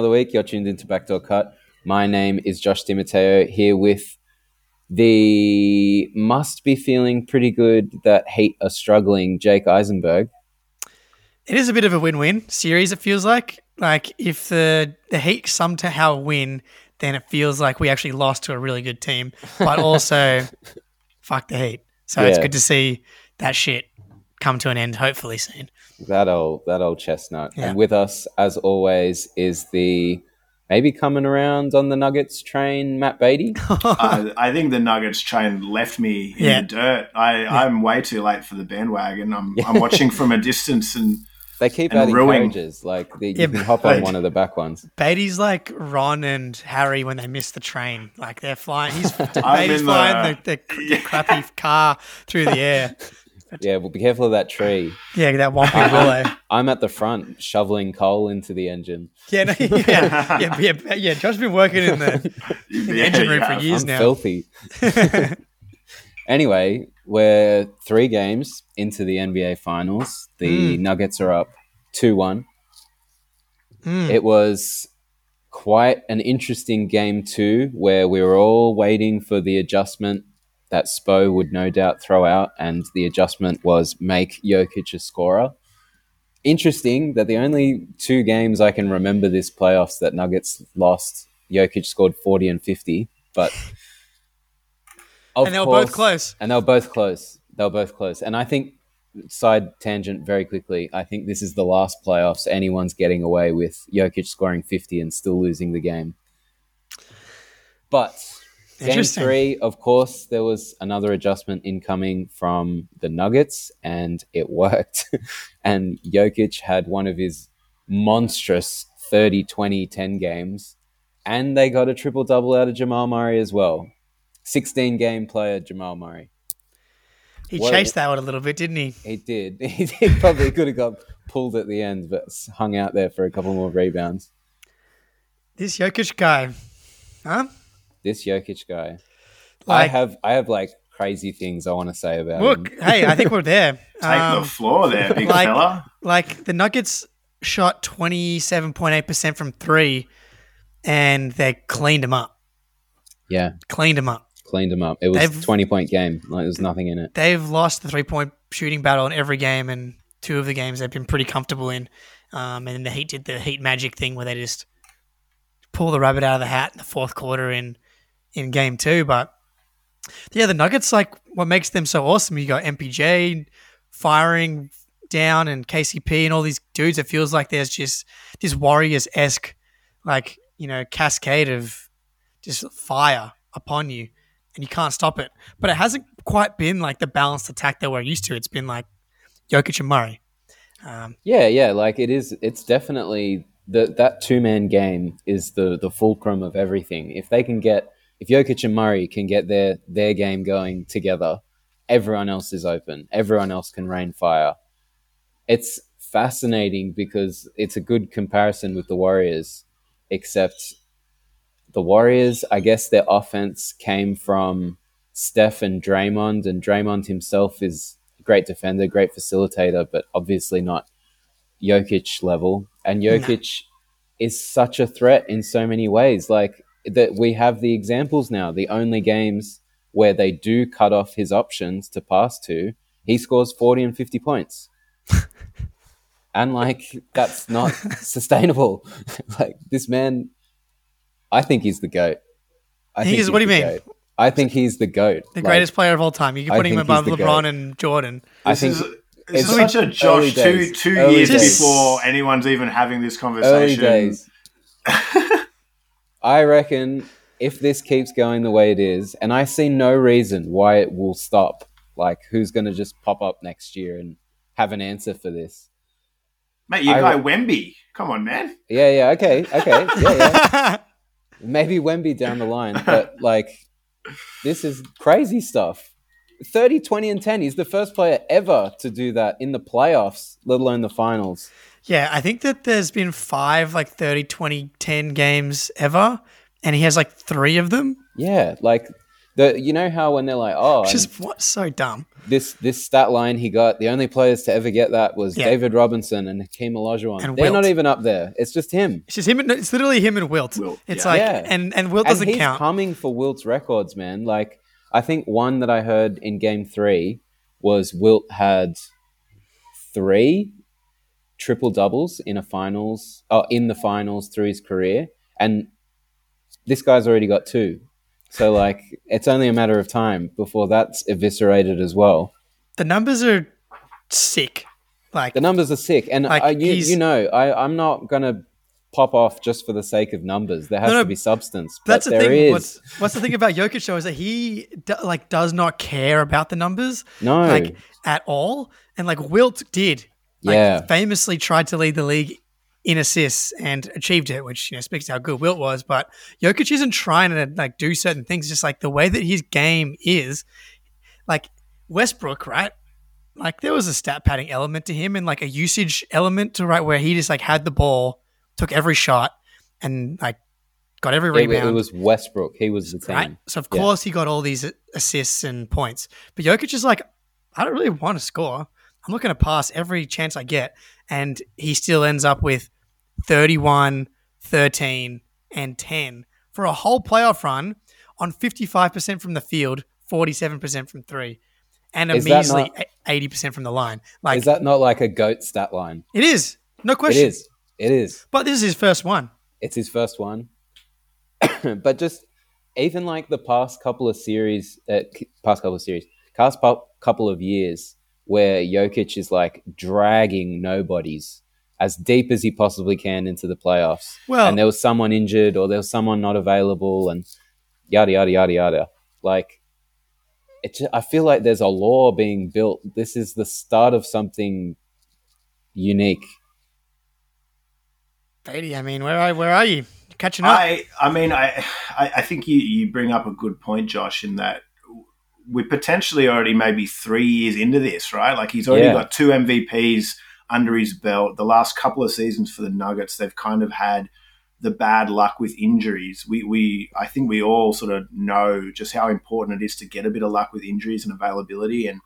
another week. You're tuned into Backdoor Cut. My name is Josh DiMatteo here with the must be feeling pretty good that Heat are struggling Jake Eisenberg. It is a bit of a win-win series. It feels like like if the the Heat somehow win, then it feels like we actually lost to a really good team. But also, fuck the Heat. So it's good to see that shit come to an end. Hopefully soon. That old that old chestnut. Yeah. And with us, as always, is the maybe coming around on the Nuggets train, Matt Batey. I, I think the Nuggets train left me in Yeah. the dirt. I, I'm way too late for the bandwagon. I'm, I'm watching from a distance and They keep And adding ruining- carriages. Like the, you Yeah, can hop on right. one of the back ones. Batey's like Ron and Harry when they miss the train. Like they're flying. He's Batey's flying the- the, the, the crappy car through the air. Yeah, well, be careful of that tree. Yeah, that Whomping Willow. I'm at the front shoveling coal into the engine. Yeah, no, yeah, yeah, yeah, yeah. Josh's been working in the, in the Yeah, engine room you for years I'm now. filthy. anyway, we're three games into the NBA Finals. The Mm. Nuggets are up 2 1. Mm. It was quite an interesting game, too, where we were all waiting for the adjustment that Spo would no doubt throw out, and the adjustment was make Jokic a scorer. Interesting that the only two games I can remember this playoffs that Nuggets lost, Jokic scored 40 and 50, but. and they were both close. and they were both close. They were both close. And I think, side tangent very quickly, I think this is the last playoffs anyone's getting away with Jokic scoring 50 and still losing the game. But game three, of course, there was another adjustment incoming from the Nuggets, and it worked. and Jokic had one of his monstrous 30 20 10 games, and they got a triple double out of Jamal Murray as well. 16 game player Jamal Murray. He What- chased that one a little bit, didn't he? He did. He did. Probably could have got pulled at the end, but hung out there for a couple more rebounds. This Jokic guy, huh? This Jokic guy. I have I have like crazy things I want to say about him. look, him. hey, I think we're there. take Um, the floor there, big like- fella. like the Nuggets shot twenty seven point eight percent from three, and they cleaned him up. Yeah, Cleaned him up. cleaned him up. It was They've- a 20 point game. Like there's nothing in it. They've lost the three point shooting battle in every game, and two of the games they've been pretty comfortable in. Um, and then the Heat did the Heat magic thing where they just pull the rabbit out of the hat in the fourth quarter in in game two. But yeah, the Nuggets like what makes them so awesome. You got MPJ firing down and KCP and all these dudes. It feels like there's just this Warriors esque like you know cascade of just fire upon you, and you can't stop it. But it hasn't quite been like the balanced attack that we're used to. It's been like Jokic and Murray. Um, Yeah, yeah. Like it is. It's definitely the that two man game is the the fulcrum of everything. If they can get if Jokic and Murray can get their their game going together, everyone else is open. Everyone else can rain fire. It's fascinating because it's a good comparison with the Warriors, except the Warriors, I guess their offense came from Steph and Draymond, and Draymond himself is a great defender, great facilitator, but obviously not Jokic level. And Jokic is such a threat in so many ways. Like that, we have the examples now. The only games where they do cut off his options to pass to, he scores forty and fifty points. and like that's not sustainable. like this man, I think he's the goat. I He think is- he's what do you mean? goat. I think he's the goat. the Like, greatest player of all time. You can put him above LeBron goat. and Jordan. I This think is, it's this is such a Josh two two Early years days. before anyone's even having this early conversation. days. I reckon if this keeps going the way it is, and I see no reason why it will stop. Like, who's going to just pop up next year and have an answer for this? Mate, you I guy re- Wemby. Come on, man. Yeah, yeah, okay, okay, yeah, yeah. Maybe Wemby down the line, but like, this is crazy stuff. 30, 20, and 10. He's the first player ever to do that in the playoffs, let alone the finals. Yeah, I think that there's been five like 30, 20, 10 games ever, and he has like three of them. Yeah, like The you know how when they're like, oh, Which and is what so dumb. this this stat line he got, the only players to ever get that was Yeah. David Robinson and Hakeem Olajuwon. And They're Wilt. not even up there. It's just him. It's just him. And, it's literally him and Wilt. Wilt, it's yeah. like Yeah. and and Wilt And doesn't he's count. coming for Wilt's records, man. Like I think one that I heard in Game Three was Wilt had three triple doubles in a finals, oh, in the finals through his career, and this guy's already got two. So like, it's only a matter of time before that's eviscerated as well. the numbers are sick. Like The numbers are sick, and Like, uh, you, you know, I, I'm not gonna pop off just for the sake of numbers. There has No, no, to be substance. But that's the thing. is. What's what's the thing about Jokic though is that he do, like does not care about the numbers no, like at all, and like Wilt did. Like, Yeah. famously tried to lead the league in assists and achieved it, which you know speaks to how good Wilt was. But Jokic isn't trying to like do certain things. Just like the way that his game is, like Westbrook, right? Like there was a stat padding element to him and like a usage element to right where he just like had the ball, took every shot, and like got every rebound. it was Westbrook. He was the team. right. So of Yeah. course he got all these assists and points. But Jokic is like, I don't really want to score. I'm looking to pass every chance I get. And he still ends up with 31, 13, and 10 for a whole playoff run on 55% from the field, 47% from three, and a Is measly not- eighty 80% from the line. Like is that not like a goat stat line? it is. No question. It is. It is. But this is his first one. It's his first one. but just even like the past couple of series, uh, past couple of series, past couple of years, where Jokic is like dragging nobodies as deep as he possibly can into the playoffs. Well- and there was someone injured or there was someone not available, and yada yada yada yada. Like, it. I feel like there's a law being built. This is the start of something unique. Batey, I mean, where are, where are you? Catching up? I, I mean, I, I I think you, you bring up a good point, Josh, in that we're potentially already maybe three years into this, right? Like he's already Yeah. got two MVPs under his belt. The last couple of seasons for the Nuggets, they've kind of had the bad luck with injuries. We, we, I think we all sort of know just how important it is to get a bit of luck with injuries and availability. And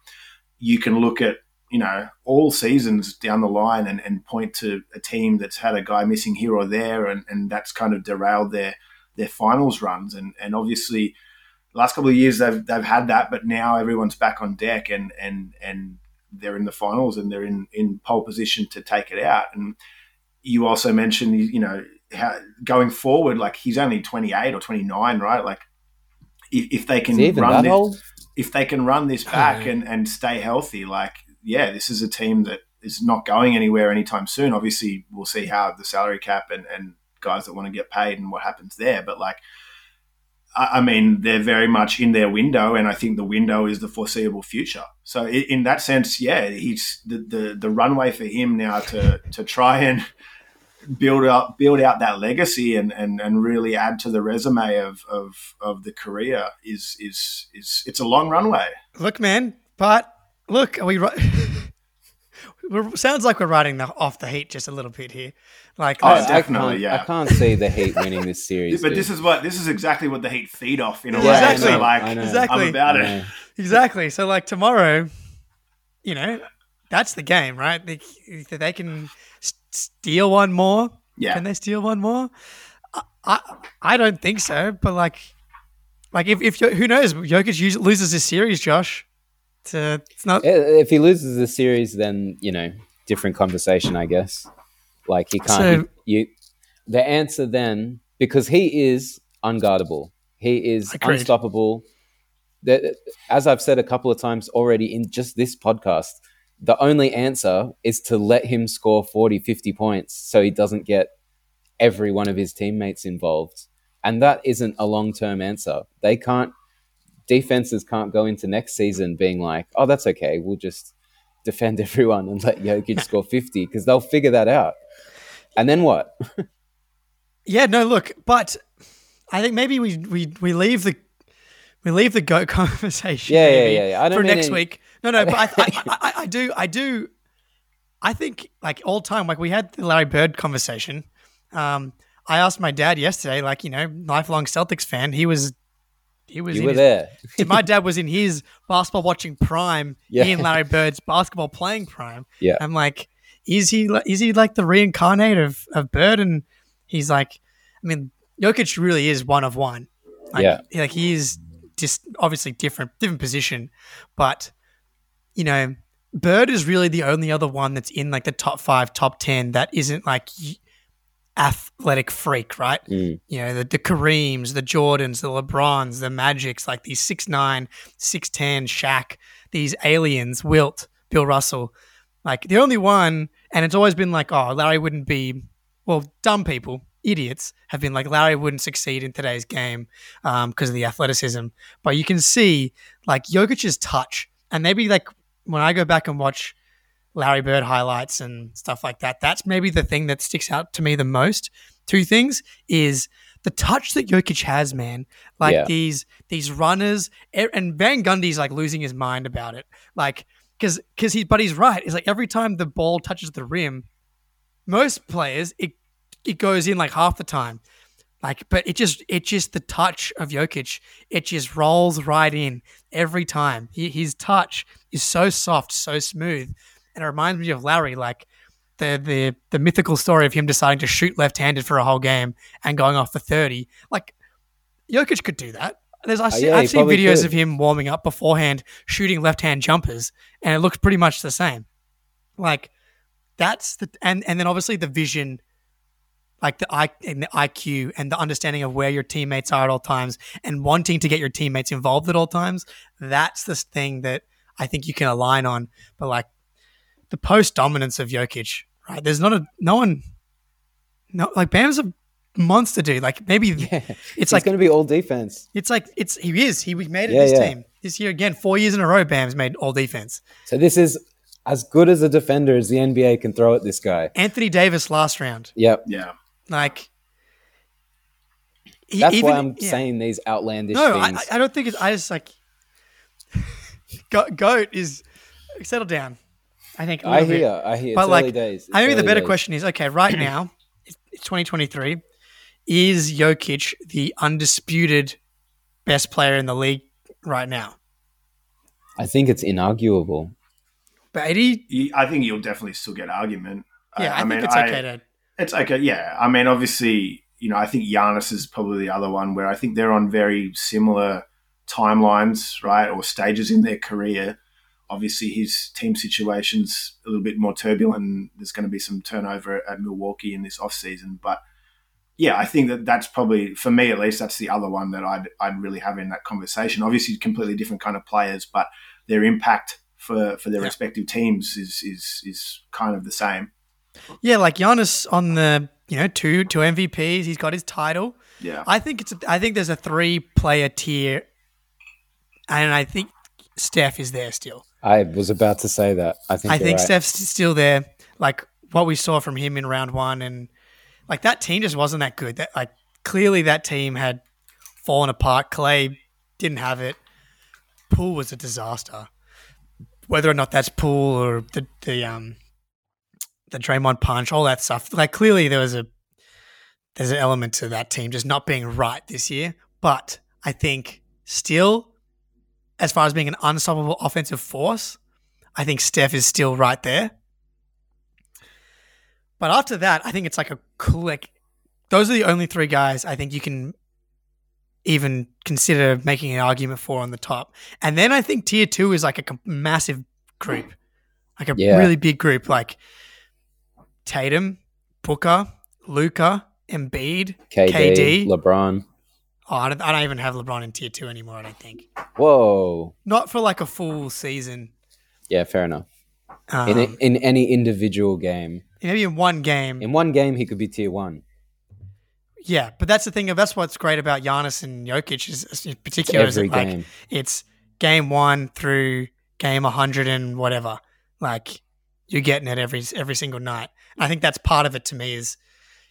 you can look at, you know, all seasons down the line and, and point to a team that's had a guy missing here or there, and, and that's kind of derailed their their finals runs. And and obviously, last couple of years they've they've had that, but now everyone's back on deck and and and they're in the finals and they're in in pole position to take it out. And you also mentioned, you know, how going forward, like he's only twenty eight or twenty nine, right? Like if, if they can even run this, old? if they can run this back and, and stay healthy, like, yeah, this is a team that is not going anywhere anytime soon. Obviously, we'll see how the salary cap and, and guys that want to get paid and what happens there. But, like, I, mean, they're very much in their window, and I think the window is the foreseeable future. So, in, that sense, yeah, he's the, the, the runway for him now to, to try and build up build out that legacy and, and, and really add to the resume of, of, of the career is is is it's a long runway. Look, man, but look, are we? ri- sounds like we're riding the, off the heat just a little bit here. Like, Oh, let's- I definitely, can't, yeah. I can't see the Heat winning this series. but dude. this is what this is exactly what the Heat feed off in a Yeah, way. exactly. So like I know. Exactly. I'm about it. exactly. So, like tomorrow, you know, that's the game, right? They, they can steal one more. Yeah. Can they steal one more? I, I, I don't think so. But like, like if, if who knows, Jokic loses this series, Josh. To, it's not. If he loses the series, then you know, different conversation, I guess. Like he can't. So- you, the answer then, because he is unguardable, he is Agreed. unstoppable. As I've said a couple of times already in just this podcast, the only answer is to let him score 40, 50 points so he doesn't get every one of his teammates involved. And that isn't a long term answer. They can't, defenses can't go into next season being like, oh, that's okay. We'll just defend everyone and let Jokic score 50 because they'll figure that out. And then what? Yeah, no, look, but I think maybe we we, we leave the we leave the goat conversation. Yeah, yeah, yeah, yeah. I don't for next any- week. No, no, but I, I, I, I do, I do, I think like all time, like we had the Larry Bird conversation. Um, I asked my dad yesterday, like you know, lifelong Celtics fan. He was he was You in were his, there. my dad was in his basketball watching prime. Yeah. Me and Larry Bird's basketball playing prime. Yeah. I'm like, is he is he like the reincarnate of of Bird? And he's like, I mean, Jokic really is one of one. Like, Yeah. like he is just obviously different different position, but you know, Bird is really the only other one that's in like the top five, top ten that isn't like athletic freak, right? Mm. You know, the, the Kareems, the Jordans, the LeBrons, the Magics, like these 6'9, 6'10, Shaq, these aliens, Wilt, Bill Russell. Like the only one, and it's always been like, oh, Larry wouldn't be, well, dumb people, idiots have been like, Larry wouldn't succeed in today's game because of the athleticism. But you can see like Jokic's touch, and maybe like when I go back and watch Larry Bird highlights and stuff like that, that's maybe the thing that sticks out to me the most. Two things is the touch that Jokic has, man. Like Yeah. these these runners, and Van Gundy's like losing his mind about it. Like because because he, but he's right. It's like every time the ball touches the rim, most players it it goes in like half the time. Like, but it just it just the touch of Jokic, it just rolls right in every time. He, his touch is so soft, so smooth, and it reminds me of Larry, like the the the mythical story of him deciding to shoot left-handed for a whole game and going off for thirty. Like Jokic could do that. There's I uh, see, oh, yeah, I've seen videos could. of him warming up beforehand, shooting left-hand jumpers, and it looks pretty much the same. Like that's the and and then obviously the vision like the I and the IQ and the understanding of where your teammates are at all times and wanting to get your teammates involved at all times. That's the thing that I think you can align on. But like the post dominance of Jokic, right? There's not a no one, no like Bam's a monster dude. Like maybe Yeah. it's It's like going to be all defense. it's like it's he is he made it Yeah, this yeah. team this year again. Four years in a row, Bam's made all defense. So this is as good as a defender as the NBA can throw at this guy. Anthony Davis last round, Yep. Yeah. like. he- That's even- why I'm yeah. saying these outlandish No, I, things. I I don't think it's. I just like goat is settle down. I think. I little bit. hear. I hear. But It's like, early days. I It's think the better days. question is: Okay, right now, it's it's 2023. Is Jokic the undisputed best player in the league right now? I think it's inarguable. But You- I think you'll definitely still get argument. yeah, I, think mean, it's I- okay to. It's okay, yeah. I mean, obviously, you know, I think Giannis is probably the other one where I think they're on very similar timelines, right, or stages in their career. Obviously, his team situation's a little bit more turbulent. And there's going to be some turnover at Milwaukee in this offseason. But yeah, I think that that's probably, for me at least, that's the other one that I'd, I'd really have in that conversation. Obviously, completely different kind of players, but their impact for, for their Yeah. respective teams is, is, is kind of the same. Yeah, like Giannis on the you know two two MVPs. He's got his title. Yeah. I think it's. A, I think there's a three player tier, and I think Steph is there still. I was about to say that. I think. I think right. Steph's still there. Like what we saw from him in round one, and like that team just wasn't that good. That like clearly that team had fallen apart. Clay didn't have it. Poole was a disaster. Whether or not that's Poole or the the um the Draymond punch, all that stuff. Like clearly there was a there's an element to that team just not being right this year. But I think still, as far as being an unstoppable offensive force, I think Steph is still right there. But after that, I think it's like a click. Those are the only three guys I think you can even consider making an argument for on the top. And then I think tier two is like a massive group, like a Yeah. really big group, like Tatum, Booker, Luka, Embiid, KD, KD. LeBron. Oh, I don't, I don't even have LeBron in tier two anymore. I don't think. Whoa. Not for like a full season. Yeah, fair enough. Um, In a, in any individual game, maybe in one game. in one game, he could be tier one. Yeah, but that's the thing. of That's what's great about Giannis and Jokic is, is in particular is Every that, like game. it's game one through game 100 and whatever. Like you're getting it every every single night. And I think that's part of it to me is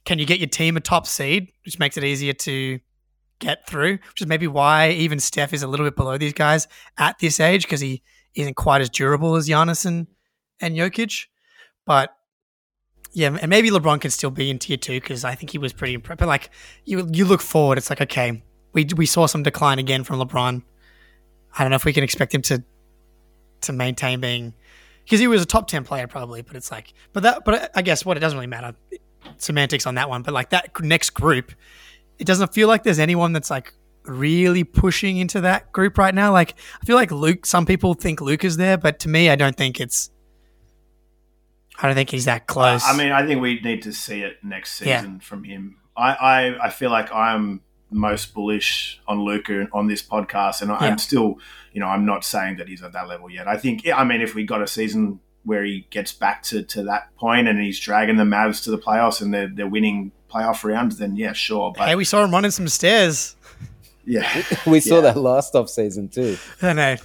can you get your team a top seed, which makes it easier to get through, which is maybe why even Steph is a little bit below these guys at this age because he isn't quite as durable as Giannis and, and Jokic. But yeah, and maybe LeBron can still be in tier two because I think he was pretty impressive. But like you, you look forward, it's like okay, we we saw some decline again from LeBron. I don't know if we can expect him to to maintain being because he was a top ten player probably, but it's like, but that, but I guess what it doesn't really matter semantics on that one. But like that next group, it doesn't feel like there's anyone that's like really pushing into that group right now. Like I feel like Luke. Some people think Luke is there, but to me, I don't think it's. I don't think he's that close. I mean, I think we need to see it next season yeah. from him. I, I, I feel like I'm most bullish on Luka on this podcast, and I'm still, you know, I'm not saying that he's at that level yet. I think, I mean, if we got a season where he gets back to, to that point and he's dragging the Mavs to the playoffs and they're, they're winning playoff rounds, then yeah, sure. But hey, we saw him running some stairs. Yeah, we saw yeah. that last off season too. I know.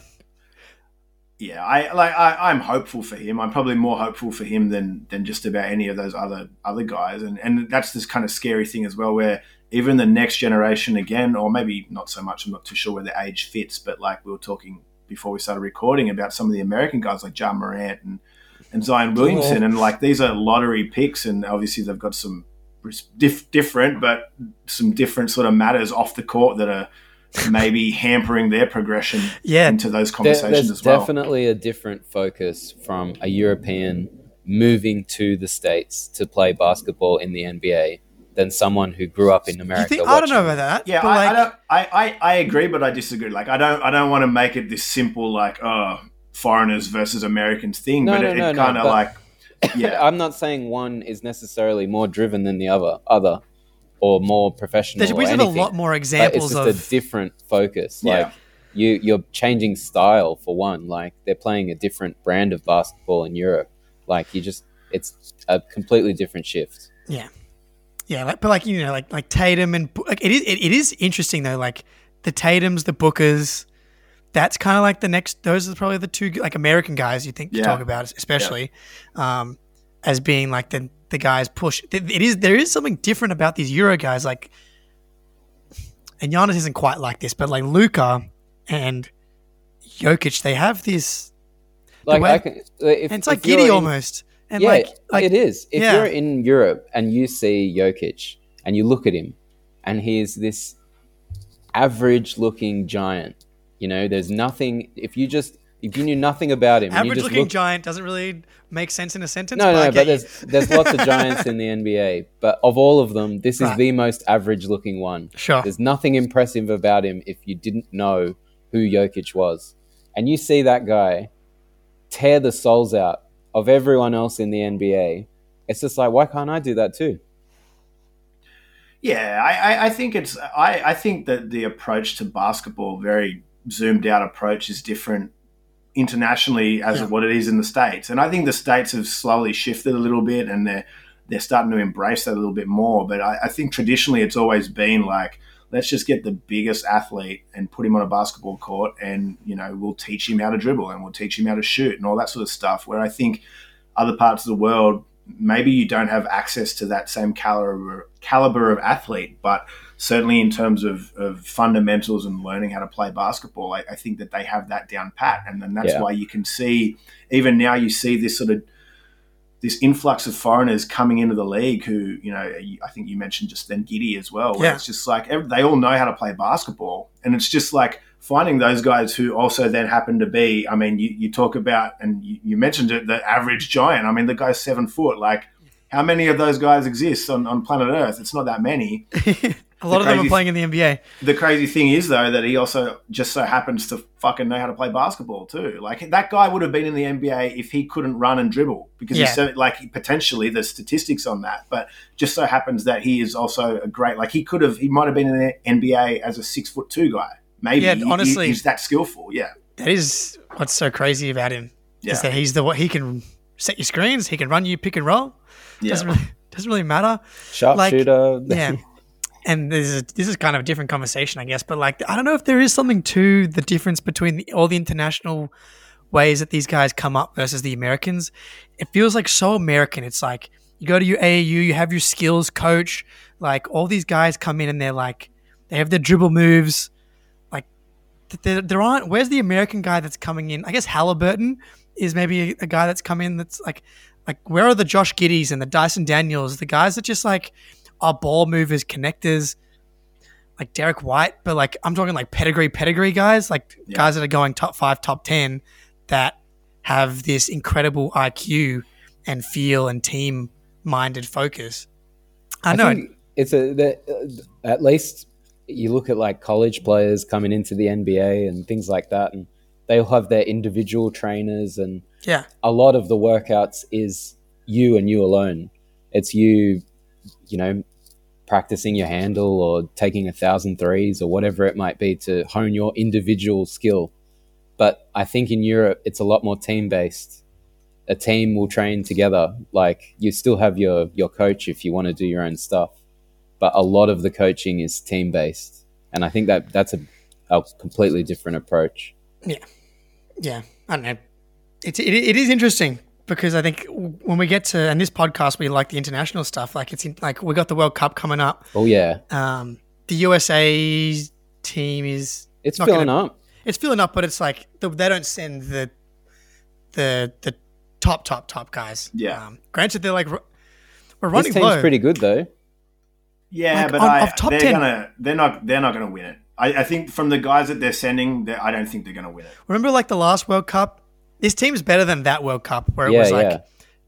Yeah, I like. I, I'm hopeful for him. I'm probably more hopeful for him than than just about any of those other other guys. And and that's this kind of scary thing as well, where even the next generation again, or maybe not so much. I'm not too sure where the age fits, but like we were talking before we started recording about some of the American guys like Ja Morant and and Zion Williamson, and like these are lottery picks, and obviously they've got some diff- different, but some different sort of matters off the court that are maybe hampering their progression yeah, into those conversations there, there's as well. It's definitely a different focus from a European moving to the states to play basketball in the NBA than someone who grew up in America. Think, I don't know about that. Yeah, I, like, I, don't. I, I, I agree, but I disagree. Like, I don't. I don't want to make it this simple, like, oh, foreigners versus Americans thing. No, but no, it, no, it kind of no, like, yeah. I'm not saying one is necessarily more driven than the other. Other or more professional. There's, we have a lot more examples. But it's just of... a different focus. Yeah. Like you, you're changing style for one. Like they're playing a different brand of basketball in Europe. Like you just, it's a completely different shift. Yeah. Yeah, like, but like you know, like like Tatum and like it is it, it is interesting though. Like the Tatum's, the Bookers, that's kind of like the next. Those are probably the two like American guys you think yeah. talk about, especially yeah. um, as being like the the guys push. It is there is something different about these Euro guys. Like, and Giannis isn't quite like this, but like Luka and Jokic, they have this. Like, way, can, if, it's like Giddey almost. And yeah, like, like, it is. If yeah. you're in Europe and you see Jokic and you look at him and he's this average looking giant, you know, there's nothing, if you just, if you knew nothing about him, average looking look, giant doesn't really make sense in a sentence. No, but no, but there's there's lots of giants in the NBA, but of all of them, this is the most average looking one. Sure, there's nothing impressive about him if you didn't know who Jokic was, and you see that guy tear the souls out of everyone else in the NBA. It's just like, why can't I do that too? Yeah, I, I think it's I, I think that the approach to basketball, very zoomed out approach, is different internationally as yeah. what it is in the states. And I think the states have slowly shifted a little bit, and they're they're starting to embrace that a little bit more. But I, I think traditionally it's always been like let's just get the biggest athlete and put him on a basketball court and you know we'll teach him how to dribble and we'll teach him how to shoot and all that sort of stuff where i think other parts of the world maybe you don't have access to that same caliber caliber of athlete but certainly in terms of, of fundamentals and learning how to play basketball I, I think that they have that down pat and then that's yeah. why you can see even now you see this sort of this influx of foreigners coming into the league who, you know, I think you mentioned just then Giddey as well. Yeah. It's just like they all know how to play basketball. And it's just like finding those guys who also then happen to be, I mean, you, you talk about, and you, you mentioned it, the average giant. I mean, the guy's seven foot. Like, how many of those guys exist on, on planet Earth? It's not that many. A lot the of them are playing in the NBA. The crazy thing is, though, that he also just so happens to fucking know how to play basketball too. Like that guy would have been in the NBA if he couldn't run and dribble because yeah. he's so like potentially the statistics on that. But just so happens that he is also a great. Like he could have, he might have been in the NBA as a six foot two guy. Maybe yeah, honestly, he, he's that skillful. Yeah, that is what's so crazy about him. Yeah. Is that he's the what he can set your screens, he can run you pick and roll. Yeah. Doesn't really, doesn't really matter. Sharpshooter. Like, yeah. And this is this is kind of a different conversation, I guess. But like, I don't know if there is something to the difference between the, all the international ways that these guys come up versus the Americans. It feels like so American. It's like you go to your AAU, you have your skills coach. Like all these guys come in and they're like, they have their dribble moves. Like there, there aren't. Where's the American guy that's coming in? I guess Halliburton is maybe a, a guy that's come in that's like, like where are the Josh Giddeys and the Dyson Daniels, the guys that just like are ball movers, connectors. like Derrick White, but like I'm talking like pedigree, pedigree guys, like Yeah. guys that are going top five, top ten, that have this incredible IQ and feel and team minded focus. I, know. think it's a the, uh, at least you look at like college players coming into the NBA and things like that, and they all have their individual trainers, and yeah, a lot of the workouts is you and you alone. It's you, you know, practicing your handle or taking a thousand threes or whatever it might be to hone your individual skill. But I think in Europe, it's a lot more team based. A team will train together. Like you still have your your coach if you want to do your own stuff, but a lot of the coaching is team based, and I think that that's a, a completely different approach. yeah, Yeah. I don't know. It's it, it is interesting because I think when we get to and this podcast, we like the international stuff. Like it's in, like we got the World Cup coming up. Oh yeah, Um, the USA team is it's Not filling gonna- up. it's filling up, but it's like the, they don't send the the the top top top guys. Yeah. Um, granted, they're like we're running This team's low. pretty good though. Yeah, Like, but on- I, of top they're 10 gonna they're not they're not gonna win it. I, I think from the guys that they're sending, they- I don't think they're gonna win it. Remember, like the last World Cup, this team's better than that World Cup where it Yeah, was like yeah.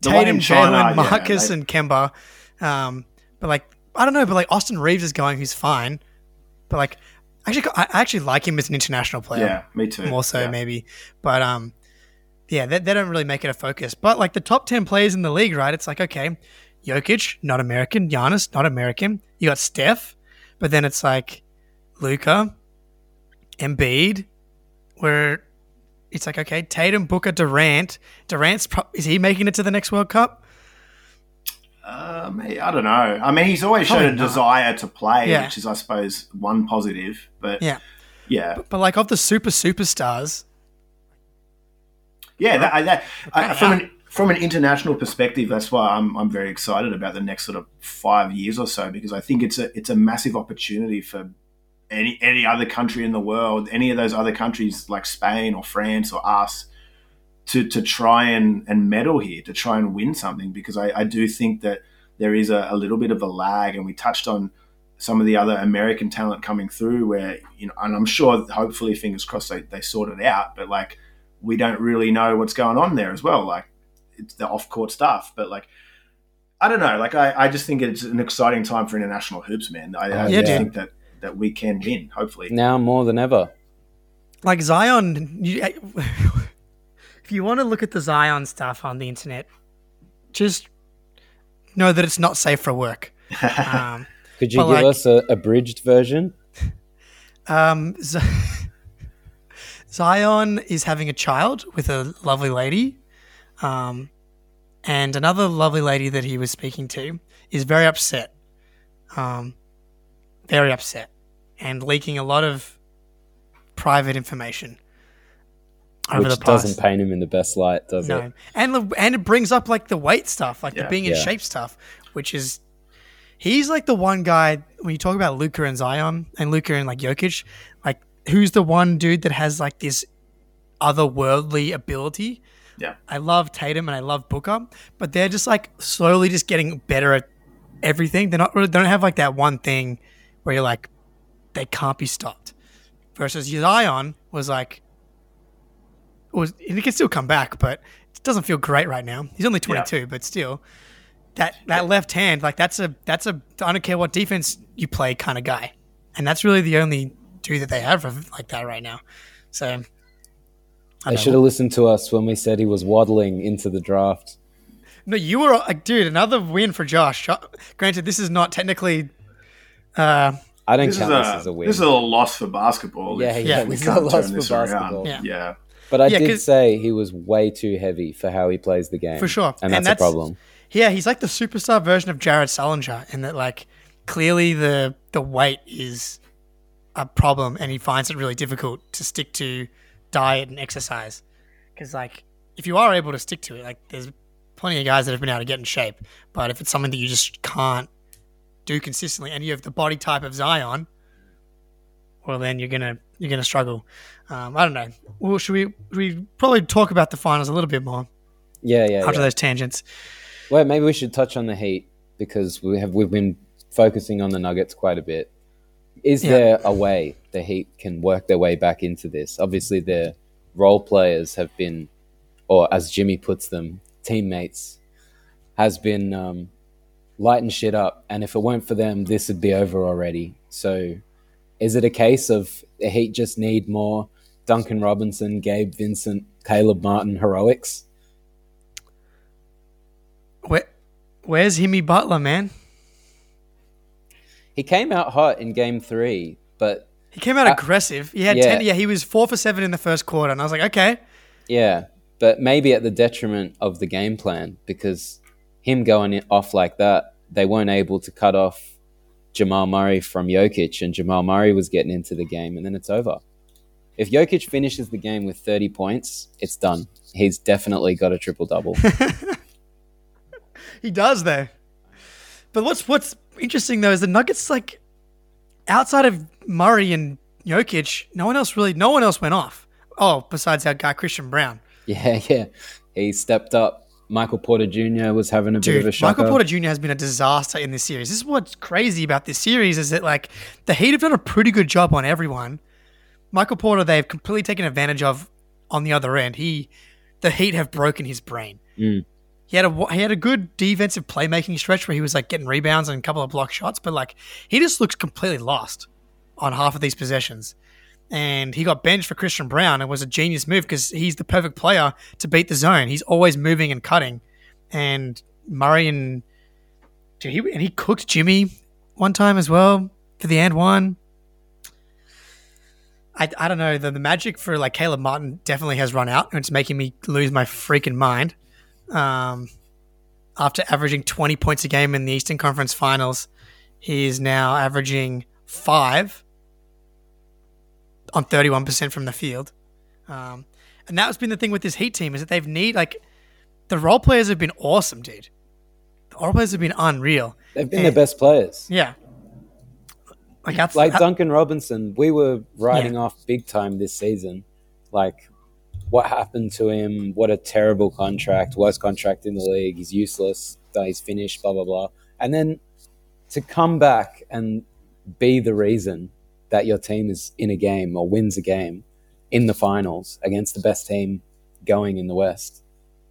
Tatum, in China, Jalen, Marcus, they- and Kemba. Um, but like I don't know, but like Austin Reaves is going, who's fine. But like actually, I I actually like him as an international player. Yeah, me too. more so Yeah. maybe. But um, yeah, they, they don't really make it a focus. But like the top ten players in the league, right? It's like okay, Jokic, not American. Giannis, not American. You got Steph, but then it's like Luka, Embiid, where it's like okay, Tatum, Booker, Durant. Durant's pro- is he making it to the next World Cup? Um, I don't know. I mean, he's always Probably shown a not. desire to play, Yeah. which is, I suppose, one positive. But Yeah. yeah, But like of the super superstars, yeah. That, I- that, I, from an from an international perspective, that's why I'm I'm very excited about the next sort of five years or so because I think it's a it's a massive opportunity for any any other country in the world, any of those other countries like Spain or France or us, to to try and and medal here, to try and win something. Because I, I do think that there is a, a little bit of a lag, and we touched on some of the other American talent coming through, where you know, and I'm sure, hopefully, fingers crossed, they they sort it out. But like, we don't really know what's going on there as well. Like, it's the off court stuff, but like. I don't know. Like I, I just think it's an exciting time for international hoops, man. I, I yeah, think that, that we can win. Hopefully, Now more than ever. like Zion, you, if you want to look at the Zion stuff on the internet, just know that it's not safe for work. Um, Could you give like- us a abridged version? um, Z- Zion is having a child with a lovely lady, um, and another lovely lady that he was speaking to is very upset, um, very upset, and leaking a lot of private information over Which the past. doesn't paint him in the best light, does No, it? and and it brings up like the weight stuff, like Yeah. the being in Yeah. shape stuff, which is he's like the one guy when you talk about Luka and Zion and Luka and like Jokic, like who's the one dude that has like this otherworldly ability. Yeah. I love Tatum and I love Booker, but they're just like slowly just getting better at everything. They're not really, they don't have like that one thing where you're like they can't be stopped. Versus Zion was like was he can still come back, but it doesn't feel great right now. He's only 22, but still, that that left hand, like that's a that's a I don't care what defense you play kind of guy, and that's really the only dude that they have like that right now. So I They should have listened to us when we said he was waddling into the draft. no, you were like, dude, another win for Josh. Granted, this is not technically. Uh, I don't this is count this a as a win. this is a loss for basketball. Yeah, if yeah, we this is a can't loss turn for this basketball. Yeah. yeah. but I Yeah, did 'cause- say he was way too heavy for how he plays the game. For sure. And And that's, that's- a problem. yeah, he's like the superstar version of Jared Sullinger, in that like clearly the the weight is a problem, and he finds it really difficult to stick to diet and exercise. Because like if you are able to stick to it, like there's plenty of guys that have been able to get in shape, but if it's something that you just can't do consistently, and you have the body type of Zion, well then you're gonna you're gonna struggle. Um, I don't know. Well, should we should we probably talk about the finals a little bit more Yeah, yeah. after yeah. those tangents? Well, maybe we should touch on the Heat because we have we've been focusing on the Nuggets quite a bit. is Yeah. there a way the Heat can work their way back into this? Obviously, their role players have been, or as Jimmy puts them, teammates, has been um, lighting shit up. And if it weren't for them, this would be over already. So, is it a case of the Heat just need more Duncan Robinson, Gabe Vincent, Caleb Martin heroics? Where, where's Himmy Butler, man? He came out hot in Game Three, but He came out Uh, aggressive. He had yeah. ten. Yeah, he was four for seven in the first quarter, and I was like, okay, Yeah, but maybe at the detriment of the game plan because him going off like that, they weren't able to cut off Jamal Murray from Jokic, and Jamal Murray was getting into the game, and then it's over. If Jokic finishes the game with 30 points, it's done. He's definitely got a triple double. he does though. But what's what's interesting though is the Nuggets like outside of Murray and Jokic, no one else really, no one else went off. Oh, besides that guy Christian Braun. yeah, yeah. He stepped up. Michael Porter Jr. was having a bit of a Dude, shocker. Michael Porter Jr. has been a disaster in this series. This is what's crazy about this series is that like the Heat have done a pretty good job on everyone. Michael Porter, they've completely taken advantage of on the other end. He, the Heat have broken his brain. Mm. He had a he had a good defensive playmaking stretch where he was like getting rebounds and a couple of block shots, but like he just looks completely lost on half of these possessions. And he got benched for Christian Braun. It was a genius move because he's the perfect player to beat the zone. He's always moving and cutting. And Murray and dude, he and he cooked Jimmy one time as well for the and one. I, I don't know the, the magic for like Caleb Martin definitely has run out and it's making me lose my freaking mind. Um, after averaging 20 points a game in the Eastern Conference Finals, he is now averaging five on 31% from the field. Um, and that's been the thing with this Heat team is that they've need like the role players have been awesome, dude. The role players have been unreal. They've been the best players. Yeah. Like that's like that- Duncan Robinson, we were riding off big time this season. Like, what happened to him? What a terrible contract, worst contract in the league. He's useless. He's finished. Blah blah blah. And then to come back and be the reason that your team is in a game or wins a game in the finals against the best team going in the West.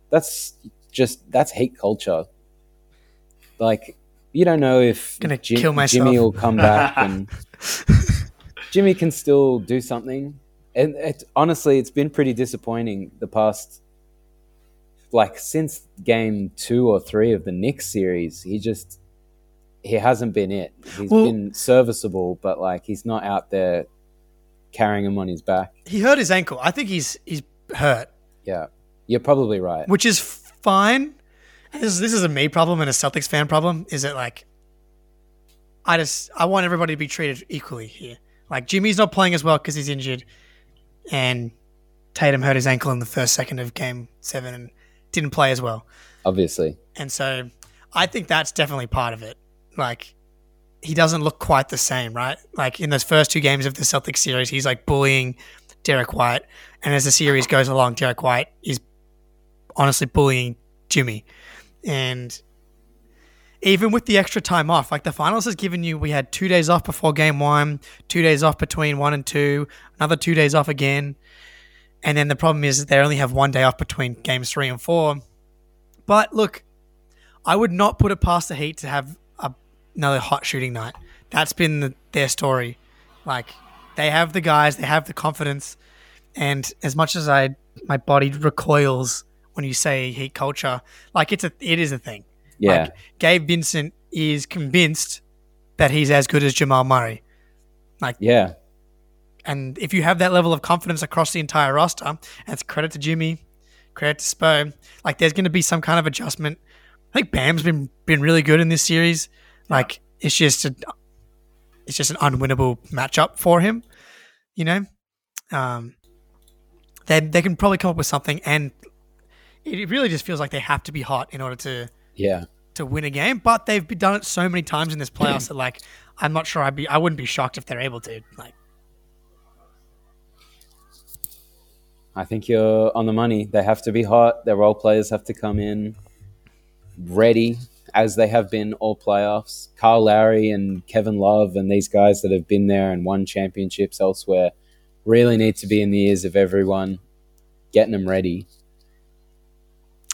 That's just that's hate culture. Like you don't know if Gonna Ji- kill myself. Jimmy will come back and Jimmy can still do something. And it, honestly, it's been pretty disappointing the past, like since game two or three of the Knicks series. He just he hasn't been it. He's Well- been serviceable, but like he's not out there carrying him on his back. he hurt his ankle. I think he's he's hurt, Yeah, you're probably right. which is fine. This is, this is a me problem and a Celtics fan problem. Is it like I just I want everybody to be treated equally here. Like Jimmy's not playing as well because he's injured, and Tatum hurt his ankle in the first second of Game Seven and didn't play as well. Obviously, And so I think that's definitely part of it. Like he doesn't look quite the same, right? Like in those first two games of the Celtics series, he's like bullying Derrick White. And as the series goes along, Derrick White is honestly bullying Jimmy. And even with the extra time off, like the finals has given you, we had two days off before game one, two days off between one and two, another two days off again. And then the problem is they only have one day off between games three and four. But look, I would not put it past the Heat to have another hot shooting night. That's been the, their story. Like they have the guys, they have the confidence, and as much as I my body recoils when you say Heat culture, like it's a it is a thing. yeah, Like Gabe Vincent is convinced that he's as good as Jamal Murray. Like yeah, And if you have that level of confidence across the entire roster, and it's credit to Jimmy, credit to Spo, like there's going to be some kind of adjustment. I think Bam's been been really good in this series. Like it's just a, it's just an unwinnable matchup for him. You know, um, they they can probably come up with something, and it really just feels like they have to be hot in order to yeah. to win a game. But they've done it so many times in this playoffs that like I'm not sure I'd be I wouldn't be shocked if they're able to. Like I think you're on the money. They have to be hot. Their role players have to come in ready as they have been all playoffs. Kyle Lowry and Kevin Love and these guys that have been there and won championships elsewhere really need to be in the ears of everyone, getting them ready.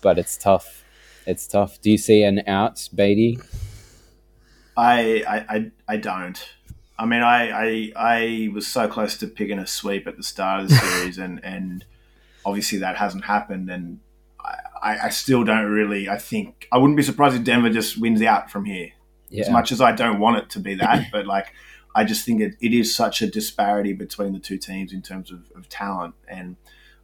But it's tough. It's tough. Do you see an out, Batey? I, I, I, don't. I mean, I, I, I was so close to picking a sweep at the start of the series, and, and obviously that hasn't happened. And I, I still don't really. I think I wouldn't be surprised if Denver just wins out from here. Yeah. As much as I don't want it to be that, but like I just think it, it is such a disparity between the two teams in terms of, of talent. And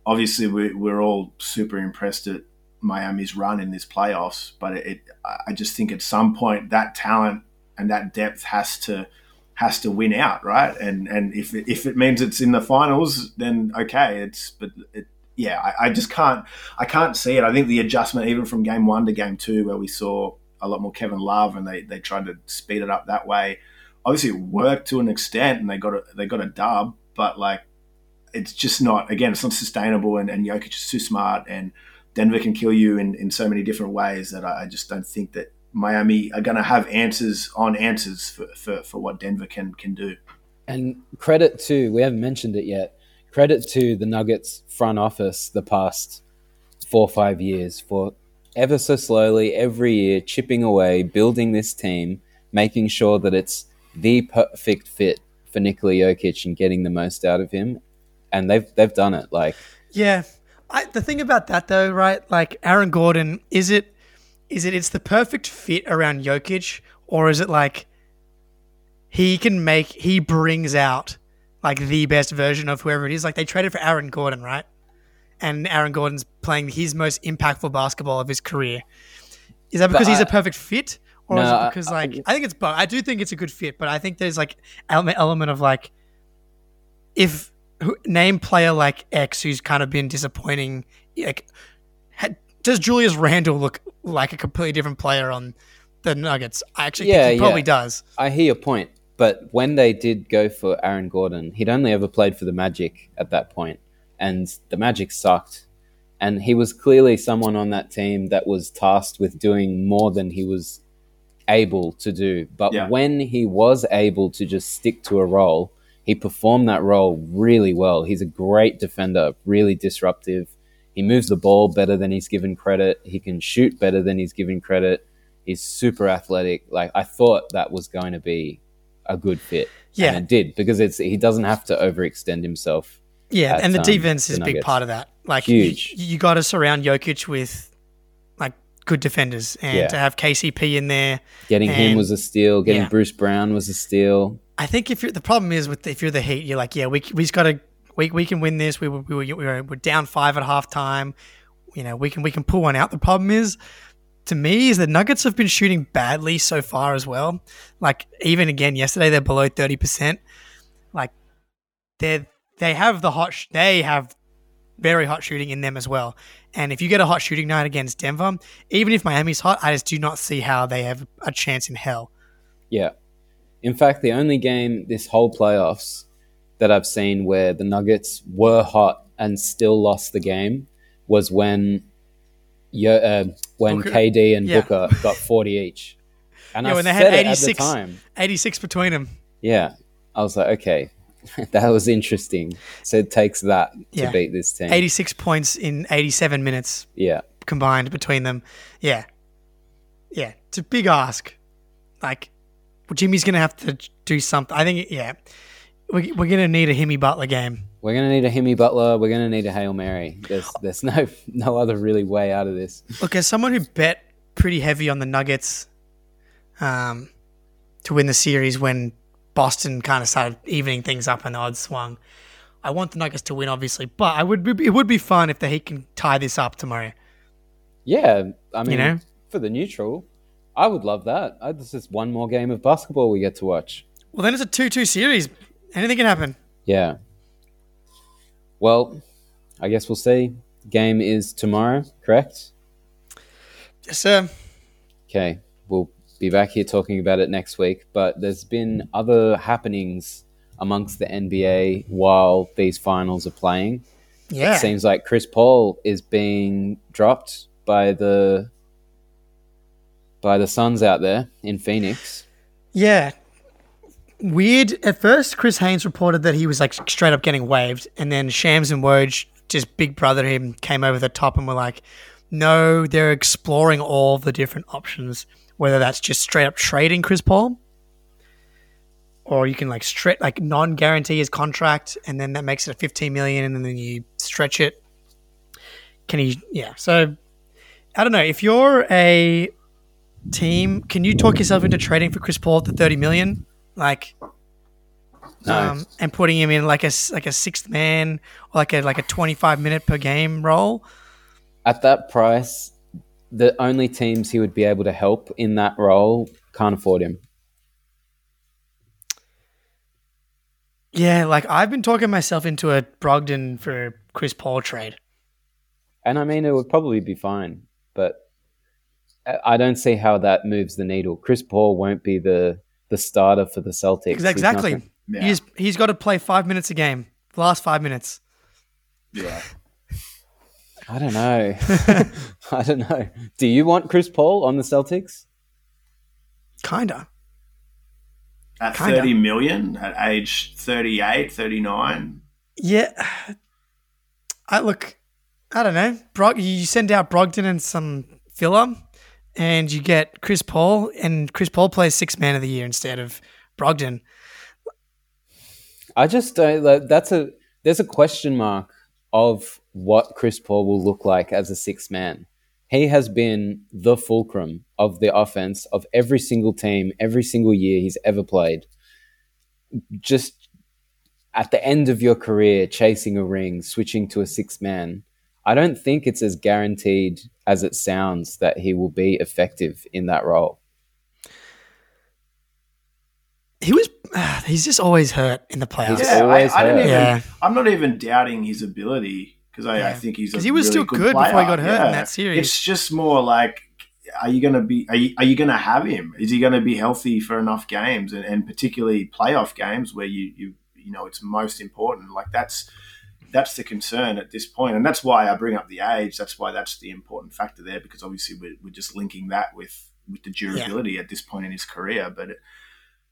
obviously, we, we're all super impressed at Miami's run in this playoffs. But it, it, I just think at some point that talent and that depth has to has to win out, right? And and if it, if it means it's in the finals, then okay. It's but it, yeah, I, I, just can't I can't see it. I think the adjustment even from game one to game two, where we saw a lot more Kevin Love and they, they tried to speed it up that way. Obviously, it worked to an extent, and they got a, they got a dub, but like it's just not again, it's not sustainable. And, and Jokic is too smart, and Denver can kill you in, in so many different ways that I, I just don't think that Miami are going to have answers on answers for, for, for what Denver can can do. And credit to we haven't mentioned it yet credit to the Nuggets front office the past four or five years for ever so slowly every year chipping away, building this team, making sure that it's the perfect fit for Nikola Jokic and getting the most out of him. And they've they've done it. Like Yeah. I, the thing about that though, right? Like Aaron Gordon, is it is it it's the perfect fit around Jokic, or is it like he can make he brings out like the best version of whoever it is. Like they traded for Aaron Gordon, right? And Aaron Gordon's playing his most impactful basketball of his career. Is that because he's a perfect fit, or no, is it because like I, I think it's both? I do think it's a good fit, but I think there's like element element of like if who, name player like X who's kind of been disappointing. Like, had, does Julius Randle look like a completely different player on the Nuggets? I actually yeah, think he probably yeah. does. I hear your point, but when they did go for Aaron Gordon, he'd only ever played for the Magic at that point, and the Magic sucked. And he was clearly someone on that team that was tasked with doing more than he was able to do. But yeah. when he was able to just stick to a role, he performed that role really well. He's a great defender, really disruptive. He moves the ball better than he's given credit. He can shoot better than he's given credit. He's super athletic. Like I thought that was going to be a good fit. Yeah, and it did because it's he doesn't have to overextend himself. Yeah, at, and the um, defense is a big part of that. Like huge. You, you got to surround Jokic with like good defenders, and yeah. to have KCP in there, getting and, him was a steal. Getting yeah. Bruce Brown was a steal. I think if you're the problem is with if you're the Heat, you're like, yeah, we we just got to we, we can win this. We were, we were we were we're down five at halftime. You know, we can we can pull one out. The problem is to me is the Nuggets have been shooting badly so far as well. Like even again yesterday, they're below thirty percent. Like they they have the hot sh- they have very hot shooting in them as well. And if you get a hot shooting night against Denver, even if Miami's hot, I just do not see how they have a chance in hell. Yeah. In fact, the only game this whole playoffs that I've seen where the Nuggets were hot and still lost the game was when uh, when Booker, KD and yeah. Booker got 40 each. And yeah, I when they had 86, the time. 86 between them. Yeah. I was like, okay, that was interesting. So it takes that yeah. to beat this team. 86 points in 87 minutes. Yeah. Combined between them. Yeah. Yeah. It's a big ask. Like, well, Jimmy's going to have to do something. I think, yeah. We're, we're going to need a Himmy Butler game. We're gonna need a Himmy Butler. We're gonna need a Hail Mary. There's there's no no other really way out of this. Look, as someone who bet pretty heavy on the Nuggets um, to win the series when Boston kind of started evening things up and the odds swung, I want the Nuggets to win, obviously. But I would be, it would be fun if the Heat can tie this up tomorrow. Yeah, I mean, you know? for the neutral, I would love that. I, this is one more game of basketball we get to watch. Well, then it's a two-two series. Anything can happen. Yeah, well, I guess we'll see. Game is tomorrow, correct? Yes, sir. Okay, we'll be back here talking about it next week. But there's been other happenings amongst the NBA while these finals are playing. Yeah. It seems like Chris Paul is being dropped by the by the Suns out there in Phoenix. Yeah. Weird. At first, Chris Haynes reported that he was like straight up getting waived, and then Shams and Woj, just big brother him, came over the top and were like, no, they're exploring all the different options, whether that's just straight up trading Chris Paul, or you can like stretch like non guarantee his contract, and then that makes it a 15 million, and then you stretch it. Can he? Yeah. So I don't know if you're a team, can you talk yourself into trading for Chris Paul at the 30 million? Like, um, and putting him in like a like a sixth man or like a like a 25 minute per game role. At that price, the only teams he would be able to help in that role can't afford him. Yeah, like I've been talking myself into a Brogdon for Chris Paul trade. And I mean, it would probably be fine, but I don't see how that moves the needle. Chris Paul won't be the the starter for the Celtics. He's Exactly. gonna- Yeah. He's he's got to play five minutes a game. The last five minutes. Yeah. I don't know. I don't know. Do you want Chris Paul on the Celtics? Kinda. At Kinda. 30 million, at age 38, 39. Yeah. I look. I don't know. Brog, you send out Brogdon and some filler, and you get Chris Paul, and Chris Paul plays six man of the year instead of Brogdon. I just don't. Like, that's a there's a question mark of what Chris Paul will look like as a six man. He has been the fulcrum of the offense of every single team, every single year he's ever played. Just at the end of your career, chasing a ring, switching to a six man. I don't think it's as guaranteed as it sounds that he will be effective in that role. He was. he's just always hurt in the playoffs. Yeah, I, always I don't hurt. even, Yeah. I'm not even doubting his ability because I, I think he's a 'Cause he was really still good, good before he got hurt in that series. It's just more like, are you going to be? Are you, are you going to have him? Is he going to be healthy for enough games, and, and particularly playoff games where you you you know it's most important? Like that's that's the concern at this point, and that's why I bring up the age. That's why that's the important factor there because obviously we're, we're just linking that with with the durability at this point in his career. But it,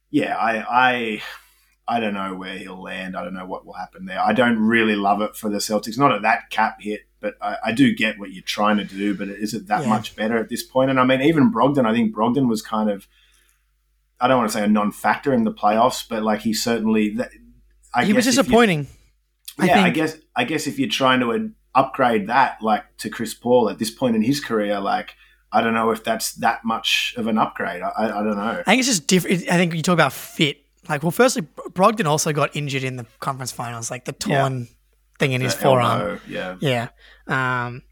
yeah, I I I don't know where he'll land. I don't know what will happen there. I don't really love it for the Celtics. Not at that cap hit, but I, I do get what you're trying to do. But is it that Yeah. much better at this point? And I mean, even Brogdon. I think Brogdon was kind of. I don't want to say a non-factor in the playoffs, but like he certainly. that- I he was if you- disappointing. I yeah, I, guess. I guess if you're trying to upgrade that, like to Chris Paul at this point in his career, like I don't know if that's that much of an upgrade. I, I, don't know. I think it's just different. I think you talk about fit. Like, well, firstly, Brogdon also got injured in the conference finals, like the torn thing in his forearm. elbow, yeah. Yeah. Um,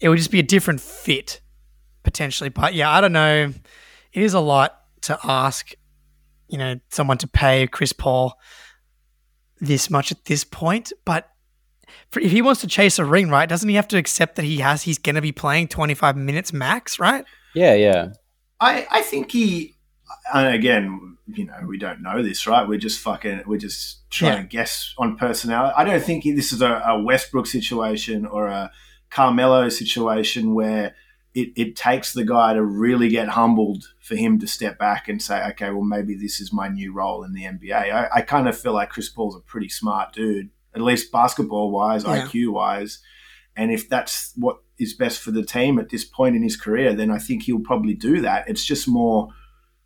it would just be a different fit potentially. But yeah, I don't know. It is a lot to ask, you know, someone to pay Chris Paul this much at this point. But for, if he wants to chase a ring, right, doesn't he have to accept that he has he's going to be playing 25 minutes max, right? Yeah, yeah. I, I think he, and again, you know, we don't know this, right? We're just fucking, we're just trying Yeah. to guess on personality. I don't think he, this is a, a Westbrook situation or a Carmelo situation where it, it takes the guy to really get humbled for him to step back and say, okay, well, maybe this is my new role in the NBA. I, I kind of feel like Chris Paul's a pretty smart dude, at least basketball wise, Yeah. IQ wise. And if that's what is best for the team at this point in his career, then I think he'll probably do that. It's just more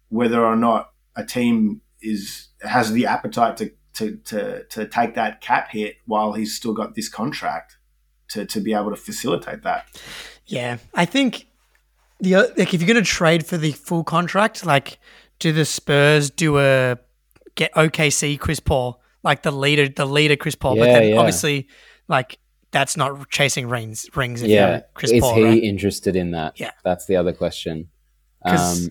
whether or not a team is has the appetite to to, to, to take that cap hit while he's still got this contract to, to be able to facilitate that. Yeah, I think the like if you're going to trade for the full contract, like do the Spurs do a get OKC Chris Paul like the leader, the leader Chris Paul, but Yeah, then yeah. obviously like that's not chasing rings. Rings if yeah. you're Chris Is Paul, he right? interested in that? Yeah. That's the other question. Um,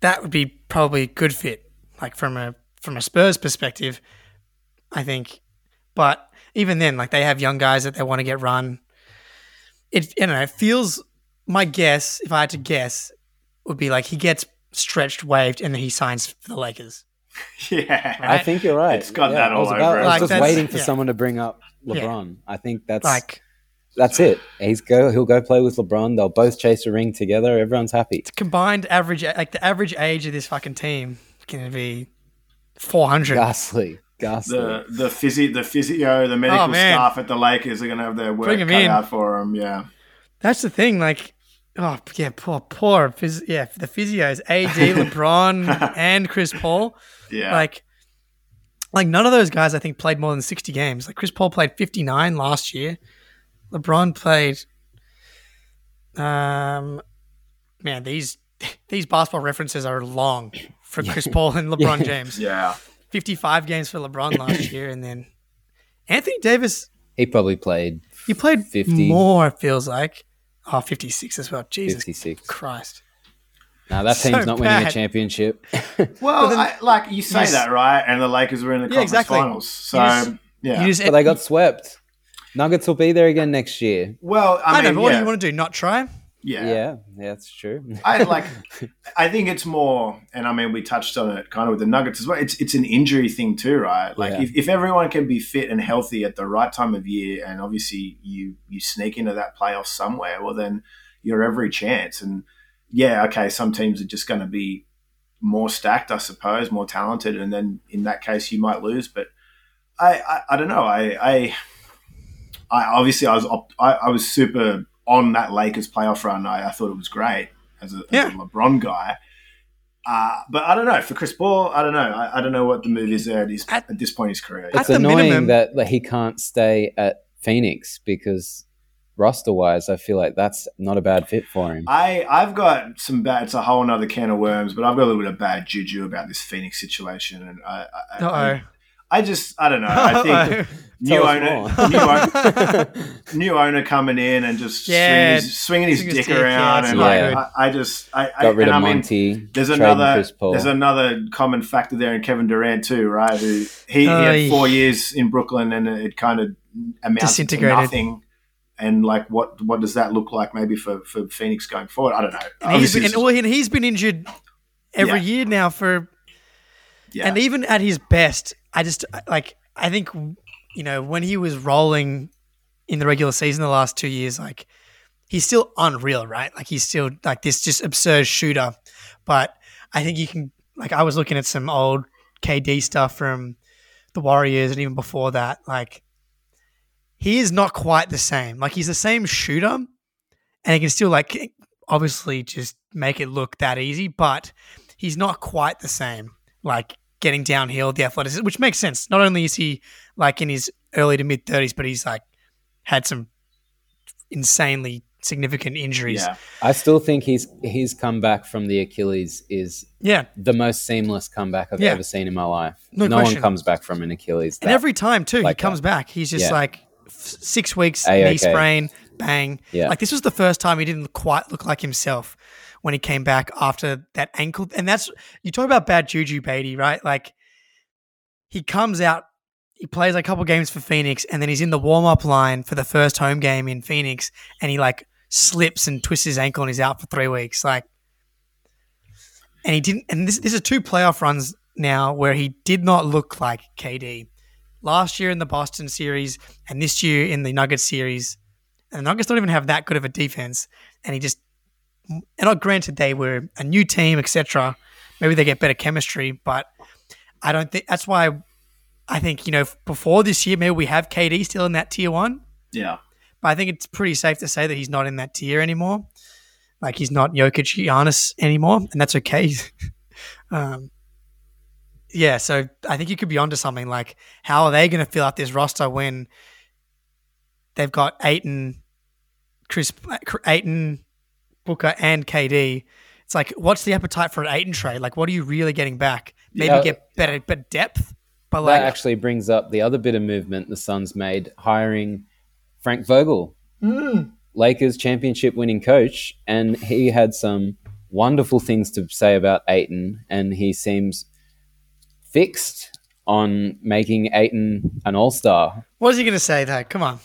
that would be probably a good fit, like from a from a Spurs perspective. I think, but even then, like they have young guys that they want to get run. It you know it feels. My guess, if I had to guess, would be like he gets stretched, waived, and then he signs for the Lakers. Yeah. I think you're right. It's got that I was all about- over it. I was Like, just waiting for yeah. someone to bring up Yeah. LeBron. I think that's Like That's it. He's go. He'll go play with LeBron. They'll both chase a ring together. Everyone's happy. Combined average, like the average age of this fucking team, is going to be four hundred. Ghastly, ghastly. The the physio, the physio, the medical Oh, staff at the Lakers are going to have their work cut in. out for them. Yeah, That's the thing. Like, oh yeah, poor, poor, phys- yeah, the physios, AD, LeBron, and Chris Paul. yeah. Like, like none of those guys I think played more than sixty games. Like Chris Paul played fifty nine last year. LeBron played. Um, man, these these basketball references are long for Chris Paul and LeBron Yeah. James. yeah. Fifty five games for LeBron last year, and then Anthony Davis. he probably played He played 50. more. It feels like. Oh, 56 as well. Jesus 56. Christ. Now that So team's not winning a championship. Well, then- I, like you say Yes. that right, and the Lakers were in the Yeah, conference exactly. finals. So just- yeah. Just, but they got swept. Nuggets will be there again next year. well, I, I, know, mean, but what yeah, do you want to do? Not try? Yeah. Yeah, yeah, that's true. I like. I think it's more, and I mean, we touched on it kind of with the Nuggets as well. It's it's an injury thing too, right? Like Yeah. if, if everyone can be fit and healthy at the right time of year, and obviously you you sneak into that playoff somewhere, well then you're every chance. And yeah, okay, some teams are just going to be more stacked, I suppose, more talented, and then in that case you might lose. But I I, I don't know. I I, I obviously I was op- I, I was super on that Lakers playoff run. I, I thought it was great as a, as Yeah. a LeBron guy. Uh, but I don't know for Chris Paul. I don't know. I, I don't know what the move is there at, his, At- at this point in his career. It's the annoying minimum- that, that he can't stay at Phoenix because roster wise, I feel like that's not a bad fit for him. I I've got some bad. It's a whole other can of worms, but I've got a little bit of bad juju about this Phoenix situation, and I I, Uh I, I just I don't know. I think new owner, new, owner new owner coming in and just Yeah, swinging his, swinging his dick dick, around, yeah, and it's like not I, I just I, I Got rid and of I mean, Monty. There's another there's another common factor there in Kevin Durant too, right? Who he, he had four years in Brooklyn and it kind of amounted to nothing. And like, what what does that look like? Maybe for, for Phoenix going forward, I don't know. and, he's been, and, well, and he's been injured every Yeah. year now for yeah, and even at his best, I just like I think you know when he was rolling in the regular season the last two years, like he's still unreal, right? Like he's still like this just absurd shooter. But I think you can like I was looking at some old KD stuff from the Warriors and even before that, like he is not quite the same. Like he's the same shooter, and he can still like obviously just make it look that easy, but he's not quite the same. Like getting downhill, the athleticism, which makes sense. Not only is he like in his early to mid thirties, but he's like had some insanely significant injuries. yeah. I still think he's his comeback from the Achilles is Yeah. the most seamless comeback I've Yeah. ever seen in my life. No No, one comes back from an Achilles. And every time too, like he comes back. He's just Yeah. like f- six weeks A-okay. knee sprain, bang. Yeah. Like this was the first time he didn't quite look like himself when he came back after that ankle. And that's you talk about bad juju, Batey, right? Like he comes out, he plays a couple games for Phoenix, and then he's in the warm up line for the first home game in Phoenix, and he like slips and twists his ankle and he's out for three weeks. Like, and he didn't. And this this is two playoff runs now where he did not look like KD. Last year in the Boston series and this year in the Nuggets series, and the Nuggets don't even have that good of a defense, and he just. And I granted they were a new team, etc. Maybe they get better chemistry, but I don't think that's why I think, you know, before this year, maybe we have KD still in that tier one, Yeah. but I think it's pretty safe to say that he's not in that tier anymore. Like he's not Jokic Giannis anymore, and that's okay. um, yeah, so I think you could be onto something like how are they going to fill out this roster when they've got Ayton, Chris, Ayton, Booker, and KD. It's like, what's the appetite for an Ayton trade? Like, what are you really getting back? Maybe Yeah. get better, better depth, but like, that actually brings up the other bit of movement the Suns made, hiring Frank Vogel, hmm. Lakers championship winning coach, and he had some wonderful things to say about Ayton, and he seems fixed on making Ayton an All Star. what is he going to say though? Come on.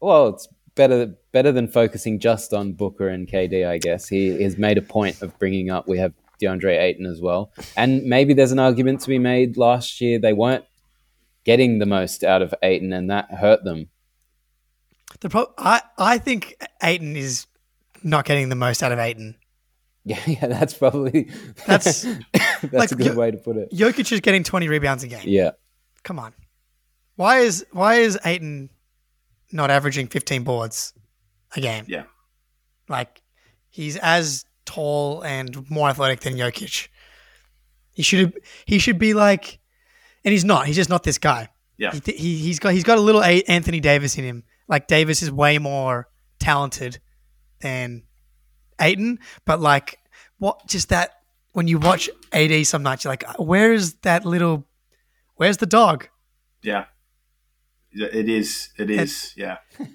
Well, it's better better than focusing just on Booker and KD, I guess. He has made a point of bringing up we have DeAndre Ayton as well, and maybe there's an argument to be made. Last year they weren't getting the most out of Ayton, and that hurt them. The pro- I I think Ayton is not getting the most out of Ayton. Yeah, yeah, that's probably That's- that's like, a good way to put it. Jokic is getting 20 rebounds a game. Yeah, Come on. Why is why is Ayton not averaging 15 boards a game? Yeah. Like he's as tall and more athletic than Jokic. He should he should be like and he's not. He's just not this guy. Yeah. He, he he's got he's got a little Anthony Davis in him. Like Davis is way more talented than Ayton, but like what just that when you watch AD some nights you're like where is that little where's the dog? Yeah. It is. It is. Yeah. I,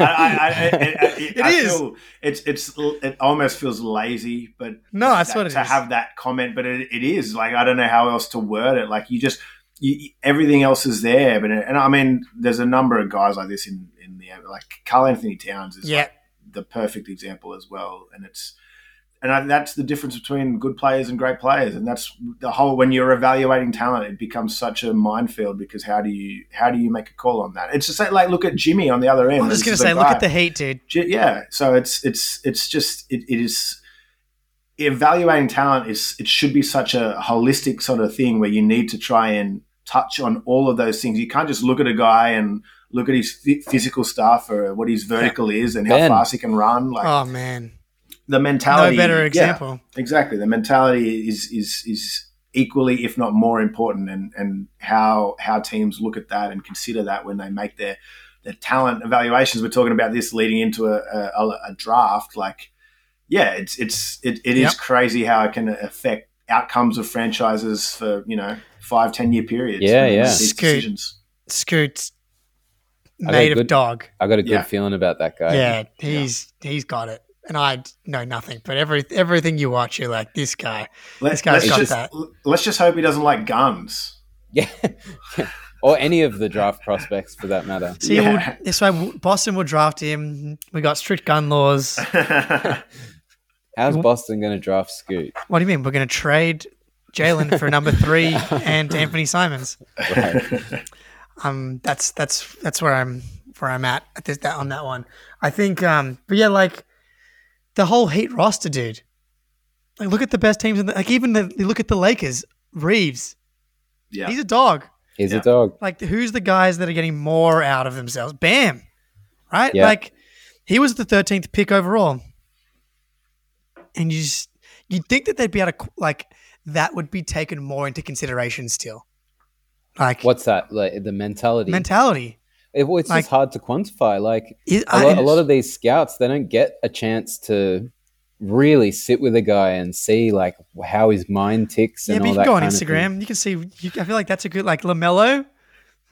I, I, I, I, It is. It's it's it almost feels lazy, but No, that's that- what it to is. have that comment. But it, it is like I don't know how else to word it. Like you just you, everything else is there, but and I mean, there's a number of guys like this in in the like Karl-Anthony Towns is Yeah. like the perfect example as well, and it's. And I, that's the difference between good players and great players, and that's the whole. When you're evaluating talent, it becomes such a minefield because how do you how do you make a call on that? It's just like, like look at Jimmy on the other end. I'm just gonna is a say, look guy- at the heat, dude. J- yeah so it's it's it's just it, it is evaluating talent is it should be such a holistic sort of thing where you need to try and touch on all of those things you can't just look at a guy and look at his phy- physical stuff or what his vertical is and how Ben. fast he can run like Oh man, the mentality. no mentality better yeah, example. exactly the mentality is is is equally if not more important and and how how teams look at that and consider that when they make their their talent evaluations we're talking about this leading into a, a, a draft like yeah it's it's it, it is Yep. crazy how it can affect outcomes of franchises for you know five ten year periods Yeah, yeah. these Scoot. decisions Scoot's got made of good- dog. I got a good Yeah. feeling about that guy. yeah, he's he's got it, and I know nothing. But every everything you watch, you're like this guy. Let, This guy's us got just that. let's just hope he doesn't like guns yeah, or any of the draft prospects for that matter. See, Yeah. we'll, this way Boston will draft him. We got strict gun laws. How's Boston going to draft Scoot? What do you mean? We're going to trade Jalen for number three and Anfernee Simons. Right. um that's that's that's where I'm where I'm at at this that on that one. I think um but yeah, like the whole Heat roster, dude. Like look at the best teams in the like even the look at the Lakers, Reaves. yeah He's a dog. He's Yeah. a dog. Like who's the guys that are getting more out of themselves? Bam. Right? Yeah. Like he was the 13th pick overall. And you just you'd think that they'd be able to like that would be taken more into consideration still. Like What's that? Like the mentality. mentality. It- it's like- just hard to quantify. Like It- a, lot, a lot of these scouts, they don't get a chance to really sit with a guy and see like how his mind ticks Yeah, and but all you can go on kind of thing. Instagram. You can see. You, I feel like that's a good like LaMelo.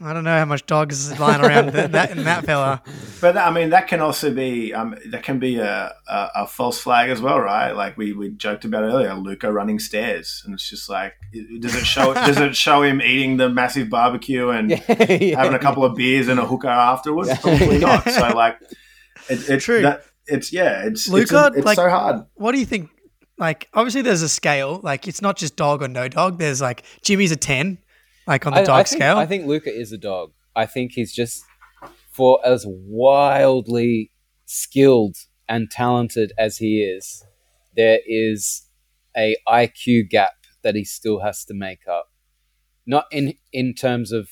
I don't know how much dogs is lying around that, that in that fella. But I mean, that can also be um, that can be a, a, a false flag as well, right? Like we, we joked about earlier, Luka running stairs, and it's just like, does it show does it show him eating the massive barbecue and Yeah. having a couple of beers and a hookah afterwards? Probably not. So like, it, it's True. That, it's yeah, it's Luka, it's, a- it's like- so hard. What do you think? Like, obviously, there's a scale. Like, it's not just dog or no dog. There's like Jimmy's a ten, like on the I, dog I think, scale. I think Luka is a dog. I think he's just for as wildly skilled and talented as he is, there is a IQ gap that he still has to make up. Not in in terms of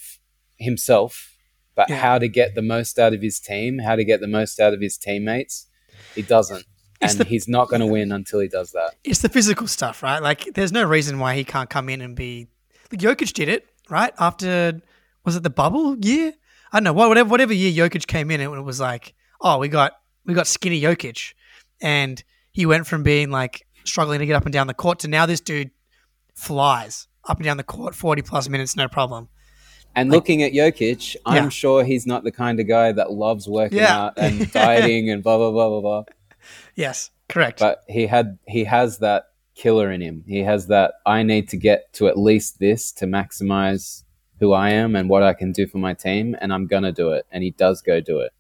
himself, but Yeah. how to get the most out of his team, how to get the most out of his teammates. He doesn't. It's and the- he's not going to win until he does that. it's the physical stuff, right? Like, there's no reason why he can't come in and be. Like, Jokic did it, right? After was it the bubble year? I don't know. Whatever whatever year Jokic came in, it was like, oh, we got we got skinny Jokic, and he went from being like struggling to get up and down the court to now this dude flies up and down the court, forty plus minutes, no problem. And looking at Jokic, I'm Yeah. sure he's not the kind of guy that loves working Yeah. out and dieting and blah blah blah blah blah. Yes, correct. But he had he has that killer in him. He has that I need to get to at least this to maximize who I am and what I can do for my team, and I'm gonna do it. And he does go do it.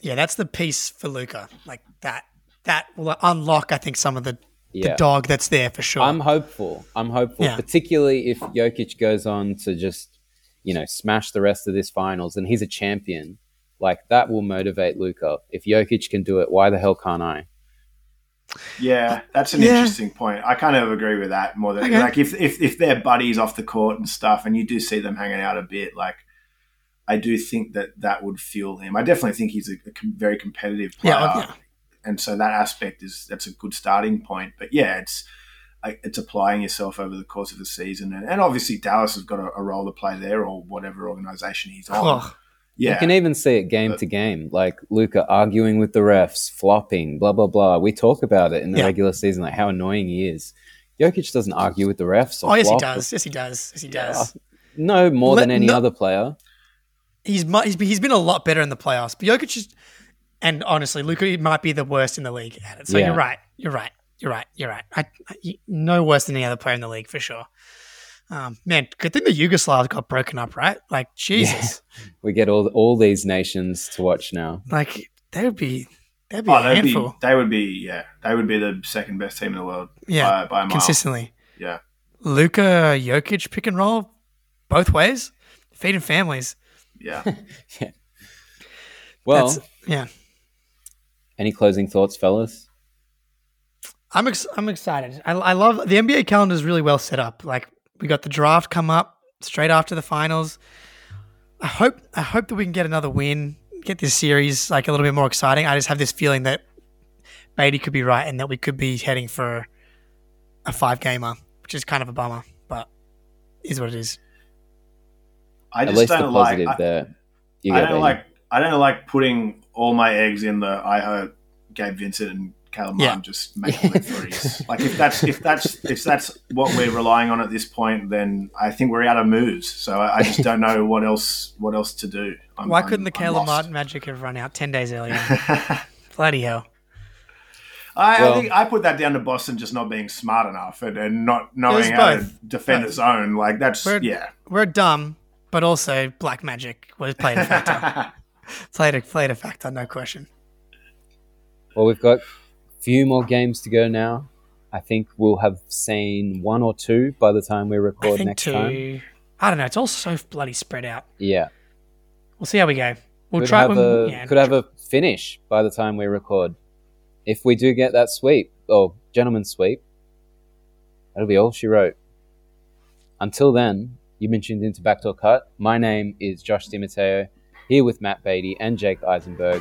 yeah, that's the piece for Luka. Like that that will unlock, I think, some of the, the dog that's there for sure. I'm hopeful. I'm hopeful, Yeah. particularly if Jokic goes on to just, you know, smash the rest of this finals and he's a champion. Like that will motivate Luka. If Jokic can do it, why the hell can't I? Yeah, that's an Yeah. interesting point. I kind of agree with that more than Okay. like if, if if they're buddies off the court and stuff, and you do see them hanging out a bit, like I do think that that would fuel him. I definitely think he's a, a com- very competitive player, Yeah, yeah. and so that aspect is that's a good starting point. But yeah, it's it's applying yourself over the course of the season, and, and obviously Dallas has got a, a role to play there, or whatever organization he's on. Oh, You can even see it game But- to game, like Luka arguing with the refs, flopping, blah blah blah. We talk about it in the Yeah. regular season, like how annoying he is. Jokic doesn't argue with the refs. Or oh yes, he does. Yes, he does. Yes, he Yeah. does. No more Let- than any no- other player. He's, he's he's been a lot better in the playoffs. But Jokic is, and honestly, Luka might be the worst in the league at it. So Yeah. you're right. You're right. You're right. You're right. I, I, no worse than any other player in the league for sure. Um, man, good thing the Yugoslavs got broken up, right? Like Jesus, We get all all these nations to watch now. like they would be that'd be oh, a they'd be handful. they would be yeah they would be the second best team in the world Yeah, by, by a mile. consistently. Yeah. Luka Jokic pick and roll both ways, feeding families. Yeah, yeah. Well, That's, yeah, any closing thoughts, fellas? I'm ex- I'm excited. I, I love the NBA calendar is really well set up. Like we got the draft come up straight after the finals. I hope I hope that we can get another win, get this series like a little bit more exciting. I just have this feeling that Batey could be right and that we could be heading for a five gamer, which is kind of a bummer, but is what it is. I At least the don't like. positive I, there. You I don't that. like. I don't like putting all my eggs in the. I hope Gabe Vincent and Caleb Yeah. Martin just make all threes. like if that's if that's if that's what we're relying on at this point, then I think we're out of moves. So I, I just don't know what else what else to do. I'm, Why couldn't the I'm Caleb. Martin magic have run out ten days earlier? Bloody hell! I, Well- I think I put that down to Boston just not being smart enough and, and not was knowing how to defend Both. its own. Like that's We're- yeah. We're dumb, but also black magic was played a factor. played a played a factor, no question. Well, we've got a few more games to go now. I think we'll have seen one or two by the time we record next to time. I don't know. It's all so bloody spread out. Yeah, We'll see how we go. We'll could try. have a yeah. could have a finish by the time we record. If we do get that sweep, or gentleman's sweep, that'll be all she wrote. Until then, you've been tuned into Backdoor Cut. My name is Josh DiMatteo, here with Matt Batey and Jake Eisenberg.